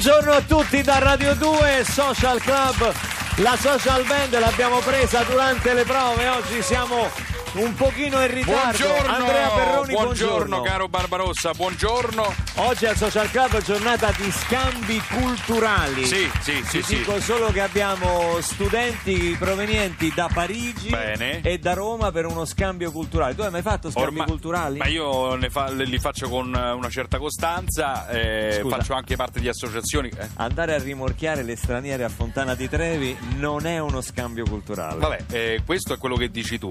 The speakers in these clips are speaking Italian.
Buongiorno a tutti da Radio 2 Social Club. La social band l'abbiamo presa durante le prove. Oggi siamo un pochino in ritardo. Buongiorno, Andrea Perroni, buongiorno, caro Barbarossa, buongiorno. Oggi al Social Club giornata di scambi culturali. Sì, sì, sì, Ti sì. dico solo che abbiamo studenti provenienti da Parigi Bene. e da Roma per uno scambio culturale. Tu hai mai fatto scambi Ormai- culturali? Ma io fa- li faccio con una certa costanza, eh, faccio anche parte di associazioni. eh. Andare a rimorchiare le straniere a Fontana di Trevi non è uno scambio culturale. Vabbè, eh, questo è quello che dici tu.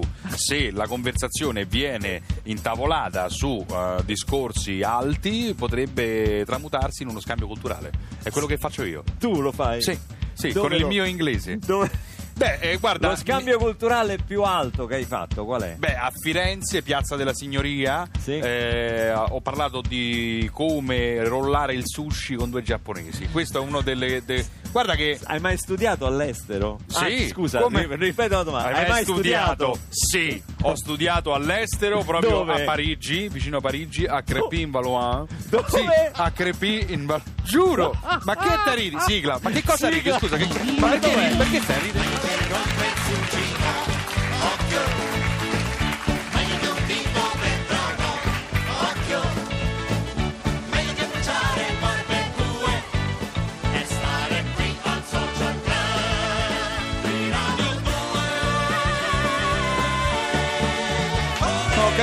Se la conversazione viene intavolata su eh, discorsi alti, potrebbe tramutarsi in uno scambio culturale. È quello che faccio io. Tu lo fai? Sì, sì, con il lo- mio inglese. Dove- Beh, eh, guarda. Lo scambio culturale più alto che hai fatto qual è? Beh, a Firenze, Piazza della Signoria, Sì. eh, ho parlato di come rollare il sushi con due giapponesi. Questo è uno delle. de- Guarda che. Hai mai studiato all'estero? Sì, Ah, scusa, come- ri- ripeto la domanda. Hai mai studiato? Sì, ho studiato all'estero, proprio Dove? a Parigi, vicino a Parigi, a Crépy in Valois. Dove? Sì, a Crépy in Valois. Giuro! Ma che te ridi? Sigla, ma che cosa ridi? Scusa, che... ma perché, perché stai ridendo?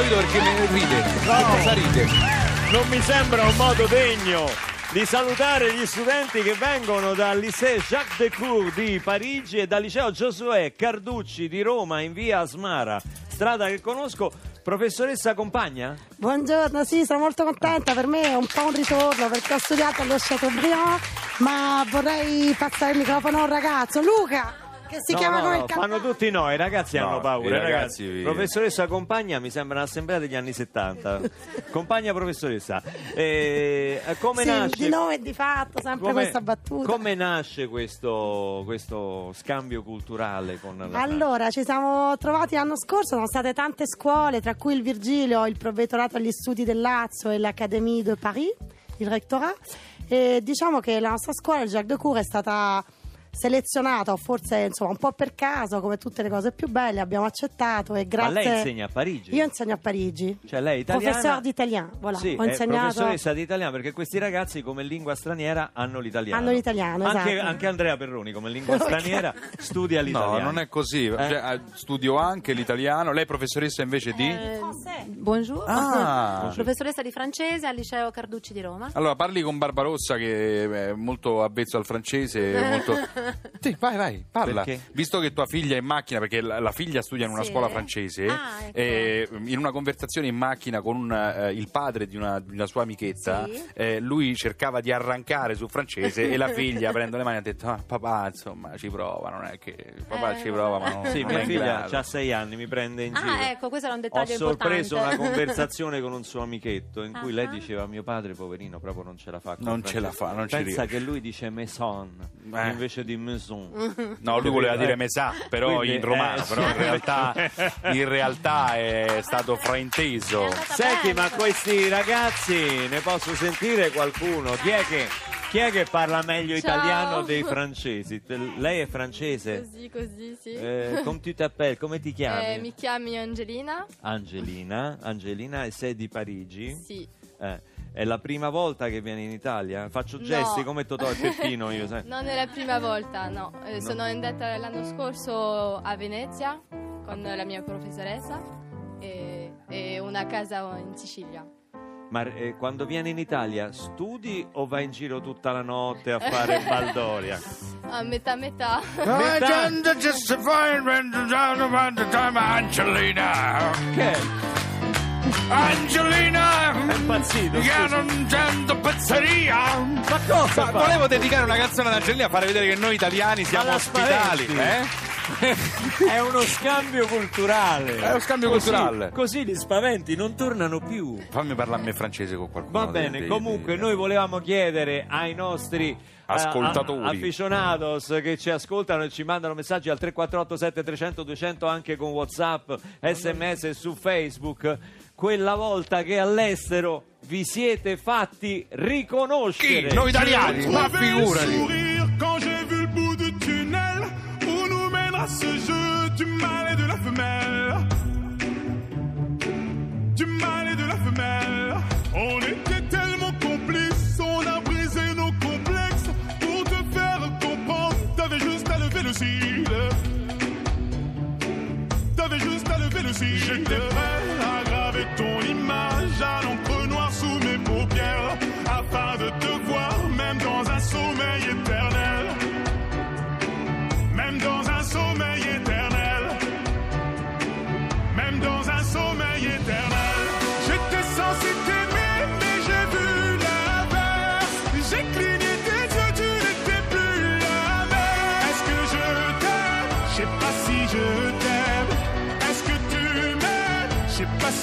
Capito perché me ride. Che cosa ride? Non mi sembra un modo degno di salutare gli studenti che vengono dal Lycée Jacques Decour di Parigi e dal liceo Giosuè Carducci di Roma in via Asmara, strada che conosco. Professoressa Compagna? Buongiorno, sì, sono molto contenta, per me è un po' un ritorno perché ho studiato allo Chateaubriand, ma vorrei passare il microfono a un ragazzo, Luca, che si No, chiama no, come no, il fanno cantante. tutti noi, i ragazzi No, hanno paura. i eh, ragazzi- Professoressa Compagna mi sembra un'assemblea degli anni 70. Compagna professoressa, eh, come Sì, nasce? di nome e di fatto, sempre questa battuta. come nasce questo, questo scambio culturale con la Allora, ci siamo trovati l'anno scorso, sono state tante scuole, tra cui il Virgilio, il provvetorato agli studi del Lazio e l'Académie de Paris, il rectorat. E diciamo che la nostra scuola, il Jacques de Cour, è stata selezionata, o forse insomma un po' per caso, come tutte le cose più belle, abbiamo accettato e Ma grazie... lei insegna a Parigi? Io insegno a Parigi. Cioè lei è italiana? Professeur d'italien, voilà. Sì, ho è insegnato... professoressa di italiano perché questi ragazzi come lingua straniera hanno l'italiano. Hanno l'italiano, anche, esatto. anche Andrea Perroni come lingua straniera studia l'italiano. No, non è così. Cioè, eh, studio anche l'italiano. Lei, professoressa, invece di. Eh. Buongiorno, Ah. professoressa di francese al liceo Carducci di Roma. Allora, parli con Barbarossa che è molto avvezzo al francese. Molto... Sì, vai, vai, parla. Perché? Visto che tua figlia è in macchina, perché la, la figlia studia in una Sì. scuola francese, Ah, ecco. eh, in una conversazione in macchina con un, eh, il padre di una, di una sua amichetta, Sì. eh, lui cercava di arrancare sul francese e la figlia, prendendo le mani, ha detto: "Ah, Papà, insomma, ci prova, non è che. Papà Eh, ci prova, ma non, Sì, non mia figlia grado." ha sei anni, mi prende in giro. Ah, ecco, questo era un Ho dettaglio sorpreso una conversazione con un suo amichetto in cui Ah. lei diceva mio padre poverino proprio non ce la fa. con Non ce la francese." fa, non ci Pensa riesce. che lui dice maison Eh. invece di maison. No, lui voleva dire mesà, però Quindi, in romano, eh, però in realtà, in realtà è stato frainteso. È Senti, bene. ma questi ragazzi ne posso sentire qualcuno? Chi è che, chi è che parla meglio Ciao. italiano dei francesi? Te- Lei è francese? Così, così, sì. Eh, come tu t'appelles? Come ti chiami? Eh, mi chiami Angelina? Angelina. Angelina e sei di Parigi? Sì. Eh, è la prima volta che vieni in Italia? Faccio No. gesti come Totò e Peppino io, sai. Non è la prima volta, no. Eh, Sono andata l'anno scorso a Venezia con la mia professoressa e, e una casa in Sicilia. Ma eh, quando vieni in Italia studi o vai in giro tutta la notte a fare baldoria? A metà metà. Metà- Che? Angelina, È impazzito. che non c'è pizzeria. Ma cosa Ma volevo dedicare una canzone ad Angelina a fare vedere che noi italiani siamo ospitali. Eh? È uno scambio culturale. È uno scambio Così- culturale. Così gli spaventi non tornano più. Fammi parlare a me francese con qualcuno. Va bene, dei- comunque dei- noi volevamo chiedere ai nostri eh, Ascoltatori. aficionados che ci ascoltano e ci mandano messaggi al 348 7300 200 anche con Whatsapp, SMS e su Facebook quella volta che all'estero vi siete fatti riconoscere. Chi? Noi italiani, ma figurati. Oh.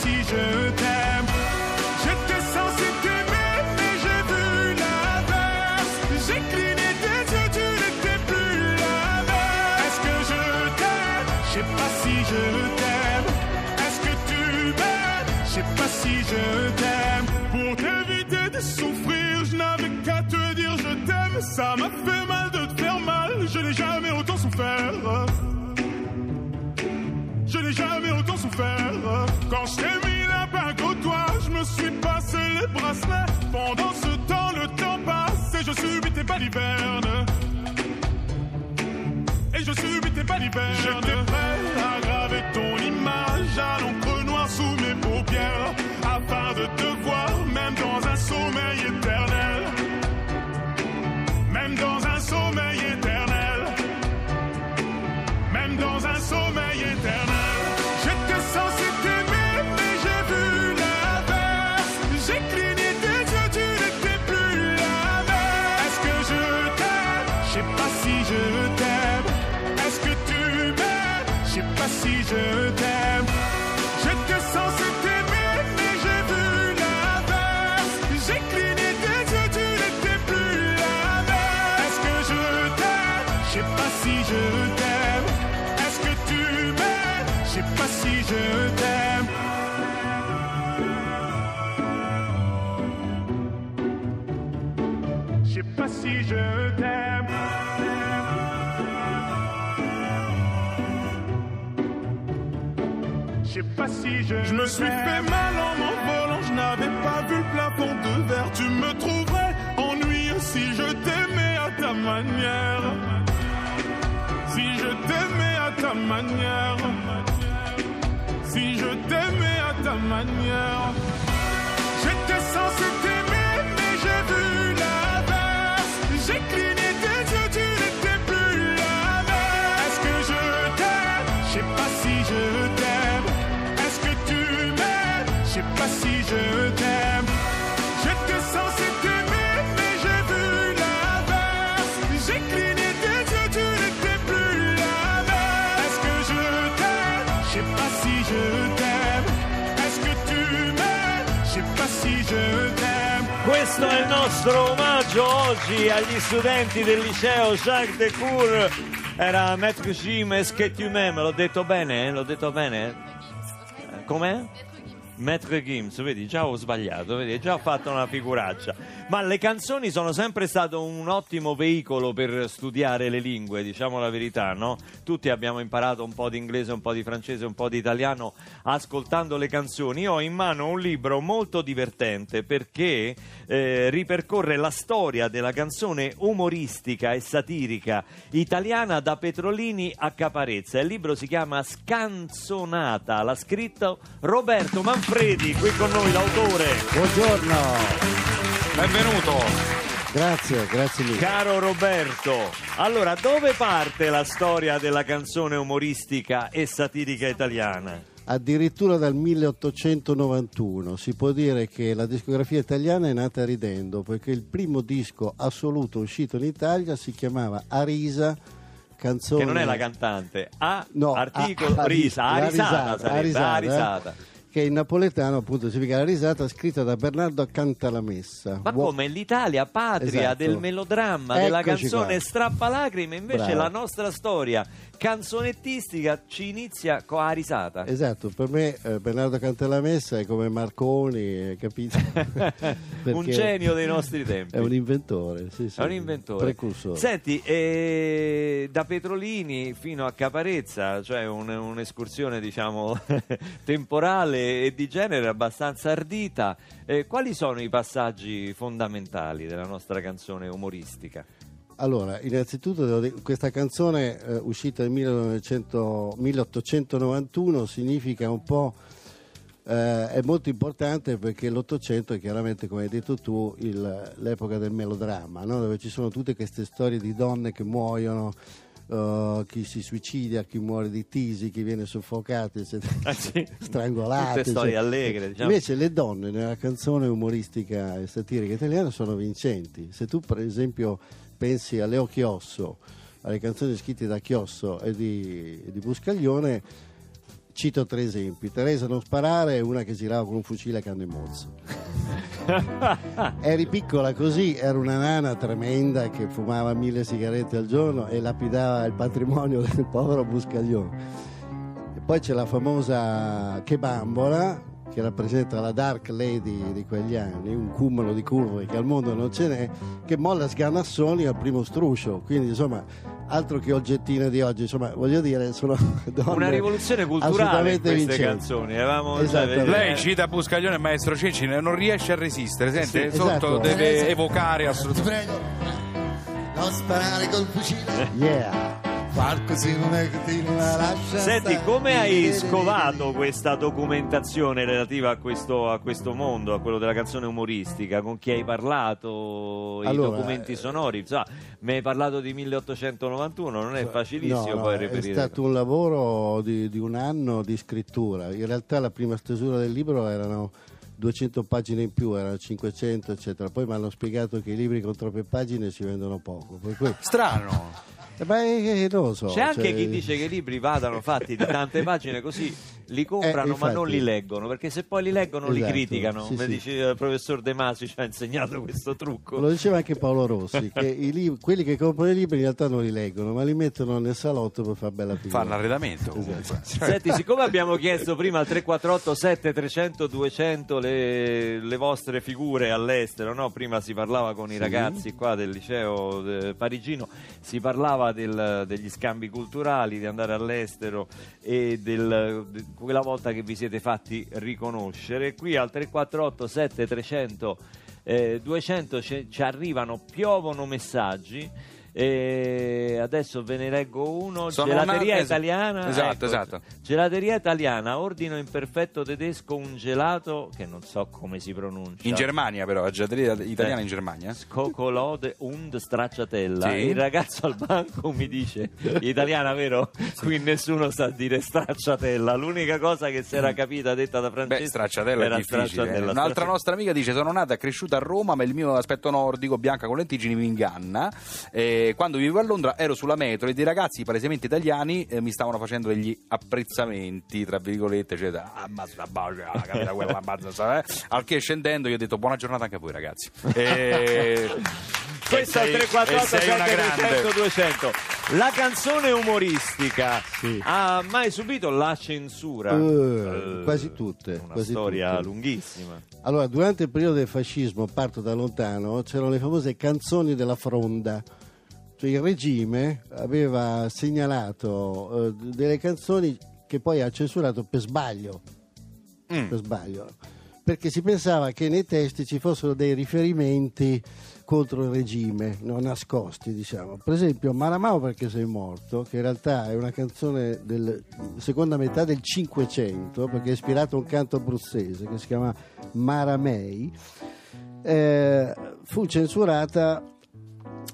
Si je t'aime. J'étais censé t'aimer, mais j'ai vu l'inverse. J'ai cligné tes yeux, tu n'étais plus la même. Est-ce que je t'aime? Je sais pas si je t'aime. Est-ce que tu m'aimes? Je sais pas si je t'aime. Pour t'éviter de souffrir, je n'avais qu'à te dire je t'aime. Ça m'a fait Pendant ce temps, le temps passe et je subis tes balivernes. Et je subis tes balivernes. mañana. Nostro omaggio oggi agli studenti del liceo Jacques de Cour. Era Maître Jim e Schetumè, me l'ho detto bene? L'ho detto bene? Eh, Com'è? Maître Gims, vedi, già ho sbagliato, vedi, già ho fatto una figuraccia. Ma le canzoni sono sempre stato un ottimo veicolo per studiare le lingue, diciamo la verità, no? Tutti abbiamo imparato un po' di inglese, un po' di francese, un po' di italiano ascoltando le canzoni. Io ho in mano un libro molto divertente perché eh, ripercorre la storia della canzone umoristica e satirica italiana da Petrolini a Caparezza. Il libro si chiama Scanzonata, l'ha scritto Roberto Manfredi, qui con noi l'autore. Buongiorno, Benvenuto. grazie, grazie mille. Caro Roberto, allora dove parte la storia della canzone umoristica e satirica italiana? Addirittura dal 1891 si può dire che la discografia italiana è nata ridendo, perché il primo disco assoluto uscito in Italia si chiamava Arisa, canzone Che non è la cantante. A No, articolo a- a- risa, a la risata, sarebbe, a risata, a eh, risata. Che in napoletano appunto significa la risata, scritta da Bernardo Cantalamessa. Ma Uo- come l'Italia patria Esatto. del melodramma, della canzone qua. strappalacrime, invece Bravo. la nostra storia canzonettistica ci inizia con la risata. Esatto, per me eh, Bernardo Cantalamessa è come Marconi, eh, capito? un genio dei nostri tempi. È un inventore, sì, sì, È un inventore. Precursore. Senti, eh, da Petrolini fino a Caparezza, cioè un- un'escursione diciamo temporale e di genere abbastanza ardita. Eh, quali sono i passaggi fondamentali della nostra canzone umoristica? Allora, innanzitutto questa canzone eh, uscita nel 1900 1891 significa un po', eh, è molto importante perché l'Ottocento è chiaramente, come hai detto tu, il- l'epoca del melodramma, no? dove ci sono tutte queste storie di donne che muoiono, eh, chi si suicida, chi muore di tisi, chi viene soffocato, eccetera, Ah, sì? strangolato. Tutte storie allegre, diciamo. Invece le donne nella canzone umoristica e satirica italiana sono vincenti. Se tu per esempio pensi a Leo Chiosso, alle canzoni scritte da Chiosso e di, e di Buscaglione, cito tre esempi. Teresa non sparare è una che girava con un fucile a canne mozzo. Eri piccola così, era una nana tremenda che fumava mille sigarette al giorno e lapidava il patrimonio del povero Buscaglione. E poi c'è la famosa Che bambola, che rappresenta la Dark Lady di quegli anni, un cumulo di curve che al mondo non ce n'è, che molla sganassoni al primo struscio. Quindi, insomma, altro che oggettine di oggi, insomma, voglio dire, sono donne Una rivoluzione culturale assolutamente queste vincenti. canzoni. Avevamo, Esattamente. Lei cita Buscaglione e Maestro Cecci, non riesce a resistere, sente? Sì, Sotto esatto. deve evocare Ti assolutamente. prego, non sparare col fucile. Yeah. Far così non è che ti non la lascia. Senti, come hai scovato questa documentazione relativa a questo, a questo mondo, a quello della canzone umoristica? Con chi hai parlato? I Allora, documenti eh, sonori? Insomma, mi hai parlato di 1891, non è facilissimo No, no, poi è reperire. stato un lavoro di, di un anno di scrittura. In realtà la prima stesura del libro erano 200 pagine in più, erano 500 eccetera. Poi mi hanno spiegato che i libri con troppe pagine si vendono poco. Per cui, Strano. Eh, beh, eh, non lo so. C'è anche cioè- chi dice che i libri vadano fatti di tante pagine così li comprano Eh, ma infatti. non li leggono perché se poi li leggono li Esatto, criticano. sì, sì. dice il professor De Masi ci ha insegnato questo trucco. Lo diceva anche Paolo Rossi, che i lib- quelli che comprano i libri in realtà non li leggono, ma li mettono nel salotto per far bella figura. Fa l'arredamento. comunque. Cioè, Senti, siccome abbiamo chiesto prima al 348 7300 200 le, le vostre figure all'estero, no? prima si parlava con i ragazzi qua del liceo eh, parigino, si parlava del- degli scambi culturali, di andare all'estero e del, di quella volta che vi siete fatti riconoscere. Qui al 348 7300 eh, 200 ci, ci arrivano, piovono messaggi. E adesso ve ne leggo uno. Sono Gelateria una- italiana. esatto, ecco, esatto. Gelateria italiana, ordino in perfetto tedesco un gelato che non so come si pronuncia. In Germania però, la gelateria italiana Eh. in Germania. Scocolode und stracciatella. Sì. Il ragazzo al banco mi dice: Italiana, vero? Qui nessuno sa dire stracciatella. L'unica cosa che si era capita detta da Francesco Beh, stracciatella era è difficile. stracciatella. Un'altra Stracciatella. nostra amica dice: Sono nata e cresciuta a Roma, ma il mio aspetto nordico, bianca con lentiggini, mi inganna. Quando vivevo a Londra ero sulla metro e dei ragazzi palesemente italiani eh, mi stavano facendo degli apprezzamenti, tra virgolette, cioè, ah, ammazza, bacia, capita quella ammazza, eh? Al che scendendo io ho detto buona giornata anche a voi ragazzi. E... Questo è il e sei- 348 e sei una 7300 grande. 200 La canzone umoristica Sì. ha mai subito la censura? Eh, Eh, quasi tutte, Una quasi storia tutte. lunghissima. Allora, durante il periodo del fascismo, parto da lontano, c'erano le famose canzoni della fronda. Cioè il regime aveva segnalato eh, delle canzoni che poi ha censurato per sbaglio. Mm. Per sbaglio. Perché si pensava che nei testi ci fossero dei riferimenti contro il regime, no, nascosti, diciamo. Per esempio, Maramao perché sei morto, che in realtà è una canzone della seconda metà del Cinquecento, perché è ispirato a un canto abruzzese che si chiama Maramei, eh, fu censurata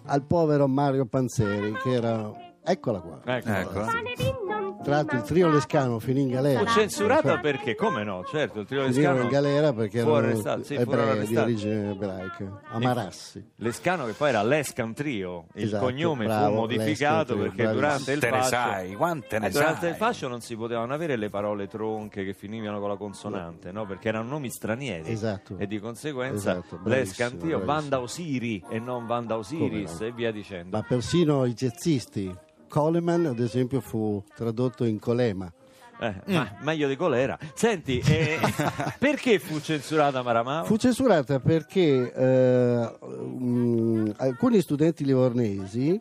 al povero Mario Panzeri, che era... Eccola qua. Ecco. Ecco. Tra l'altro il trio Lescano finì in galera. Fu censurata perché? Come no? Certo, il trio Lescano in galera perché fu erano sì, ebrei di origine ebraica, a Marassi. Lescano che poi era l'Escan Trio, il Esatto, cognome bravo, fu modificato Trio, perché durante il fascio sai, quante ne eh, durante il fascio non si potevano avere le parole tronche che finivano con la consonante, no? Perché erano nomi stranieri Esatto. e di conseguenza Esatto, l'Escan Trio. Vanda Osiri e non Vanda Osiris no? e via dicendo. Ma persino i jazzisti. Coleman, ad esempio, fu tradotto in Colema. Eh, Mm. ma meglio di colera. Senti, eh, perché fu censurata Maramao? Fu censurata perché eh, mm, alcuni studenti livornesi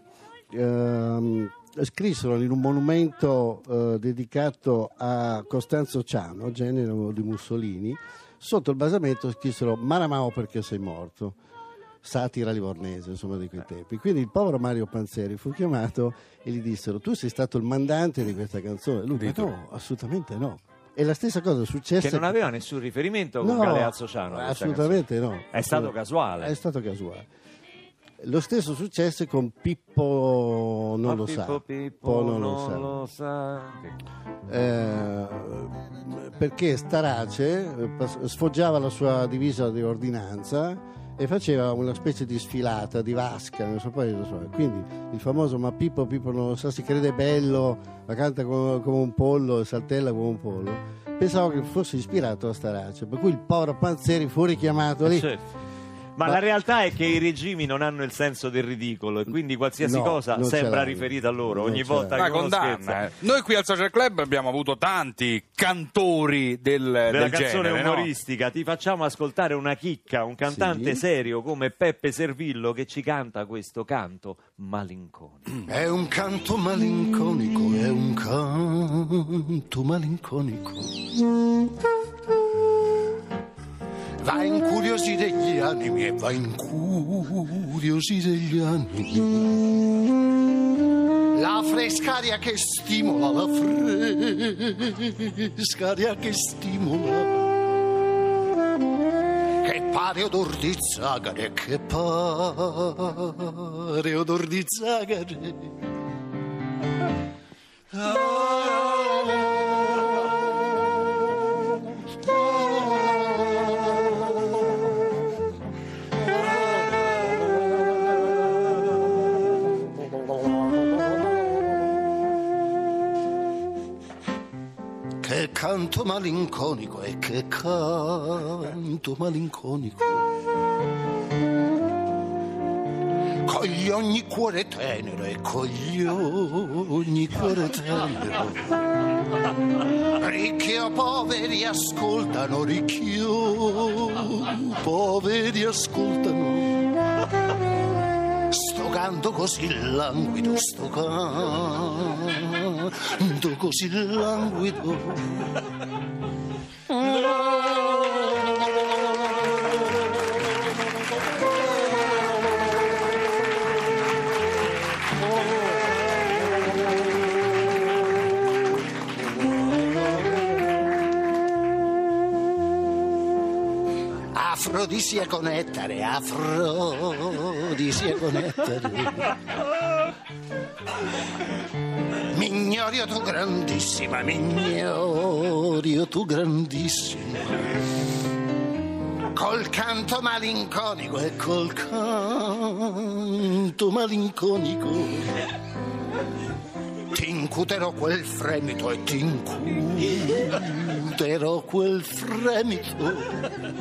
ehm, scrissero in un monumento eh, dedicato a Costanzo Ciano, genero di Mussolini, sotto il basamento scrissero Maramao perché sei morto. Satira livornese, insomma, di quei tempi. Quindi il povero Mario Panzeri fu chiamato e gli dissero: Tu sei stato il mandante di questa canzone. Lui Di disse: No, assolutamente no. E la stessa cosa successe. Che non aveva nessun riferimento con No, Galeazzo Ciano. assolutamente no. È stato casuale. È stato casuale. Lo stesso successe con Pippo non lo Pippo, sa. Pippo non lo non sa. lo sa. Eh, perché Starace eh, sfoggiava la sua divisa di ordinanza e faceva una specie di sfilata di vasca, non so poi, non so. quindi il famoso ma Pippo Pippo non lo sa, si crede bello, la canta come, come un pollo, saltella come un pollo. Pensavo che fosse ispirato a Starace, per cui il povero Panzeri fu richiamato lì. Certo. Ma, Ma- la realtà è che i regimi non hanno il senso del ridicolo e quindi qualsiasi No, cosa sembra riferita a loro Non ogni volta che uno condanna. scherza. eh. Noi qui al Social Club abbiamo avuto tanti cantori del, della del canzone genere, no? umoristica ti facciamo ascoltare una chicca, un cantante Sì. serio come Peppe Servillo che ci canta questo canto malinconico. È un canto malinconico, è un canto malinconico. Va a incuriosire gli animi e va a incuriosire gli animi. La fresca aria che stimola, la fresca aria che stimola. Che pare odor di zagare, che pare odor di zagare. Che canto malinconico e che canto malinconico. Cogli ogni cuore tenero e cogli ogni cuore tenero. Ricchi o poveri ascoltano, ricchi o poveri ascoltano. Sto canto così languido, sto canto così languido. Afrodisiaco nettare, afrodisiaco nettare. Mignorio tu grandissima, mignorio tu grandissima. Col canto malinconico e col canto malinconico. Ti incuterò quel fremito e ti incuterò quel fremito.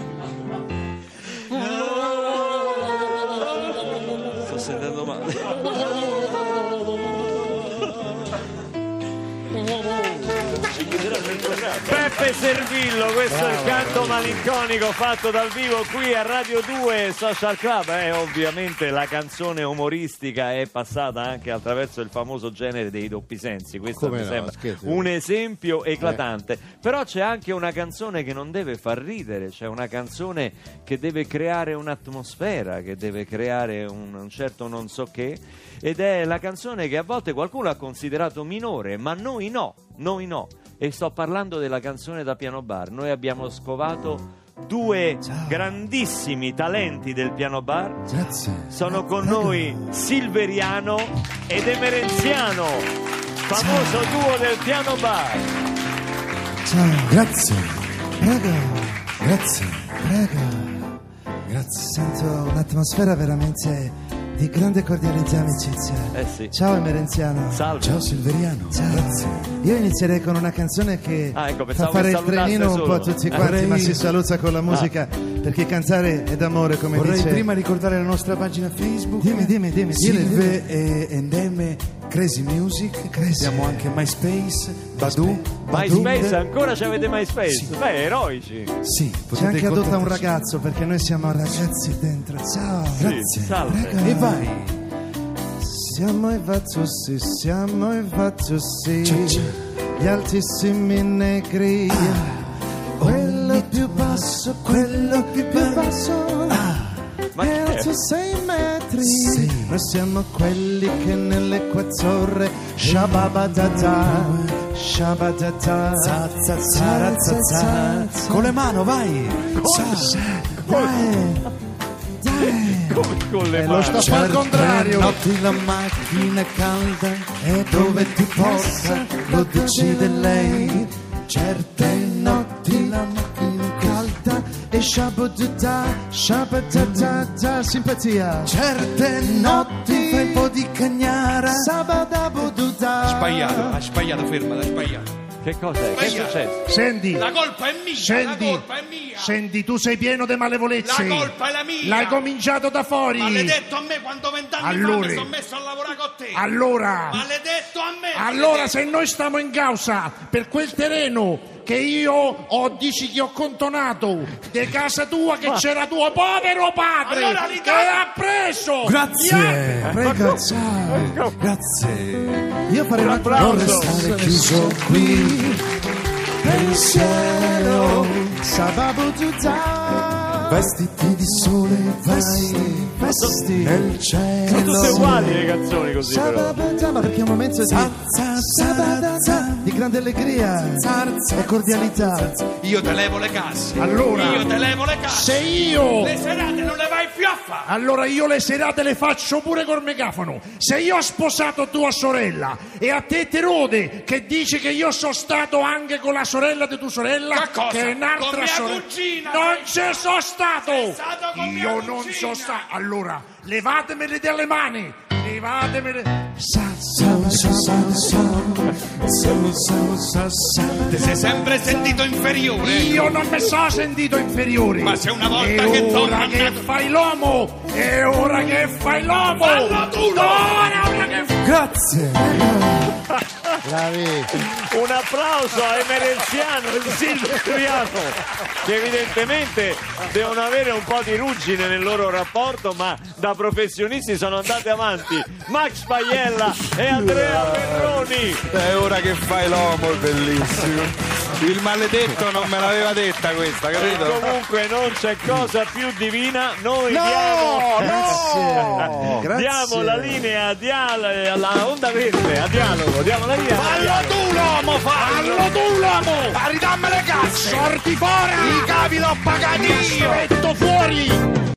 Peppe Servillo, questo è il canto malinconico fatto dal vivo qui a Radio 2 Social Club. Eh, ovviamente la canzone umoristica è passata anche attraverso il famoso genere dei doppi sensi. Questo Come mi no, sembra scherzi. un esempio eclatante. Però c'è anche una canzone che non deve far ridere, c'è una canzone che deve creare un'atmosfera, che deve creare un, un certo non so che, ed è la canzone che a volte qualcuno ha considerato minore, ma noi no, noi no. E sto parlando della canzone da piano bar. Noi abbiamo scovato due grandissimi talenti del piano bar. Sono con noi Silveriano ed Emerenziano. famoso duo del piano bar. Ciao, grazie. Prego, grazie, prego. Grazie, sento un'atmosfera veramente di grande cordialità e amicizia. Eh sì. Ciao Emerenziano. Salve. Ciao Silveriano. Ciao. Grazie. Io inizierei con una canzone che Ah, ecco, fa fare il trenino un salutasse po' a solo. tutti quanti, Vorrei- ma si saluta con la musica perché cantare è d'amore, come Vorrei dice. prima ricordare la nostra pagina Facebook. Dimmi, dimmi, dimmi, dimmi, Silve e Endeme Crazy Music. Crazy. Abbiamo anche MySpace, Badu. MySpace, Badu. ancora ci avete MySpace? Beh, eroici. Sì, C'è potete anche adotta un ragazzo perché noi siamo ragazzi dentro. Ciao. Grazie. salve. E vai. Siamo i Vazzossi, siamo i Vazzossi, Ciao, ciao. gli altissimi negri. quello più basso, quello più basso. Ma è? alto sei metri. Sì. Noi siamo quelli che nelle quazzorre shababadata, shabadata, Za, za, za, za, za. Con le mani, vai. Sa. Dai, dai. Come con le Eh, lo mani. fa al contrario. notti la macchina calda e dove ti porta lo decide lei. Certe notti la macchina e shabadata, shabadata, simpatia. Certe notti fai un po' di cagnara. Sabadabududa. Sbagliato, ha sbagliato, ferma, ha sbagliato. Che cos'è? Che è successo? Senti, La colpa è mia, senti, la colpa è mia. senti, tu sei pieno di malevolezze. La colpa è la mia. L'hai cominciato da fuori. Maledetto a me quando vent'anni Allora. fa mi sono messo a lavorare con te. Allora, Maledetto a me. allora maledetto. se noi stiamo in causa per quel terreno che io ho, dici che ho contonato di casa tua che c'era tuo povero padre Allora che ridai- ha preso. Grazie. Prego, ciao. Grazie. Io farei un Non applauso. restare chiuso qui. Pensiero. Sababududa. Vestiti di sole, vai. Vesti. Nel cielo. Sono tutte uguali le canzoni così però. Ma perché è un momento di di grande allegria e cordialità. Io te levo le casse. Allora. Io te levo le casse. Se io Le serate non le vai più a fare. Allora io le serate le faccio pure col megafono. Se io ho sposato tua sorella e a te ti rode che dici che io sono stato anche con la sorella di tua sorella, Che cosa? che è un'altra Con mia sorella. cugina, Non ci sono stato. sei stato con mia io non sono stato. Allora, levatemele dalle mani. Levatemele. Ti sei sempre sentito inferiore. Io non mi sono sentito inferiore. Ma se una volta e che ora che fai l'uomo, e ora che fai l'uomo, Fallo tu, no! ora, ora che Grazie. Bravi. Un applauso a Emerenziano e Silveriano che evidentemente devono avere un po' di ruggine nel loro rapporto ma da professionisti sono andati avanti Max Paiella e Andrea Perroni È ora che fai l'uomo, è bellissimo. Il maledetto non me l'aveva detta questa, e capito? comunque non c'è cosa più divina noi No, diamo no! Grazie. diamo la linea dia- alla onda verde a dialogo diamo la linea Fallo tu l'uomo, fallo tu l'uomo! A ridammi le casse! sorti fuori! I cavi l'ho pagati io! Aspetto fuori!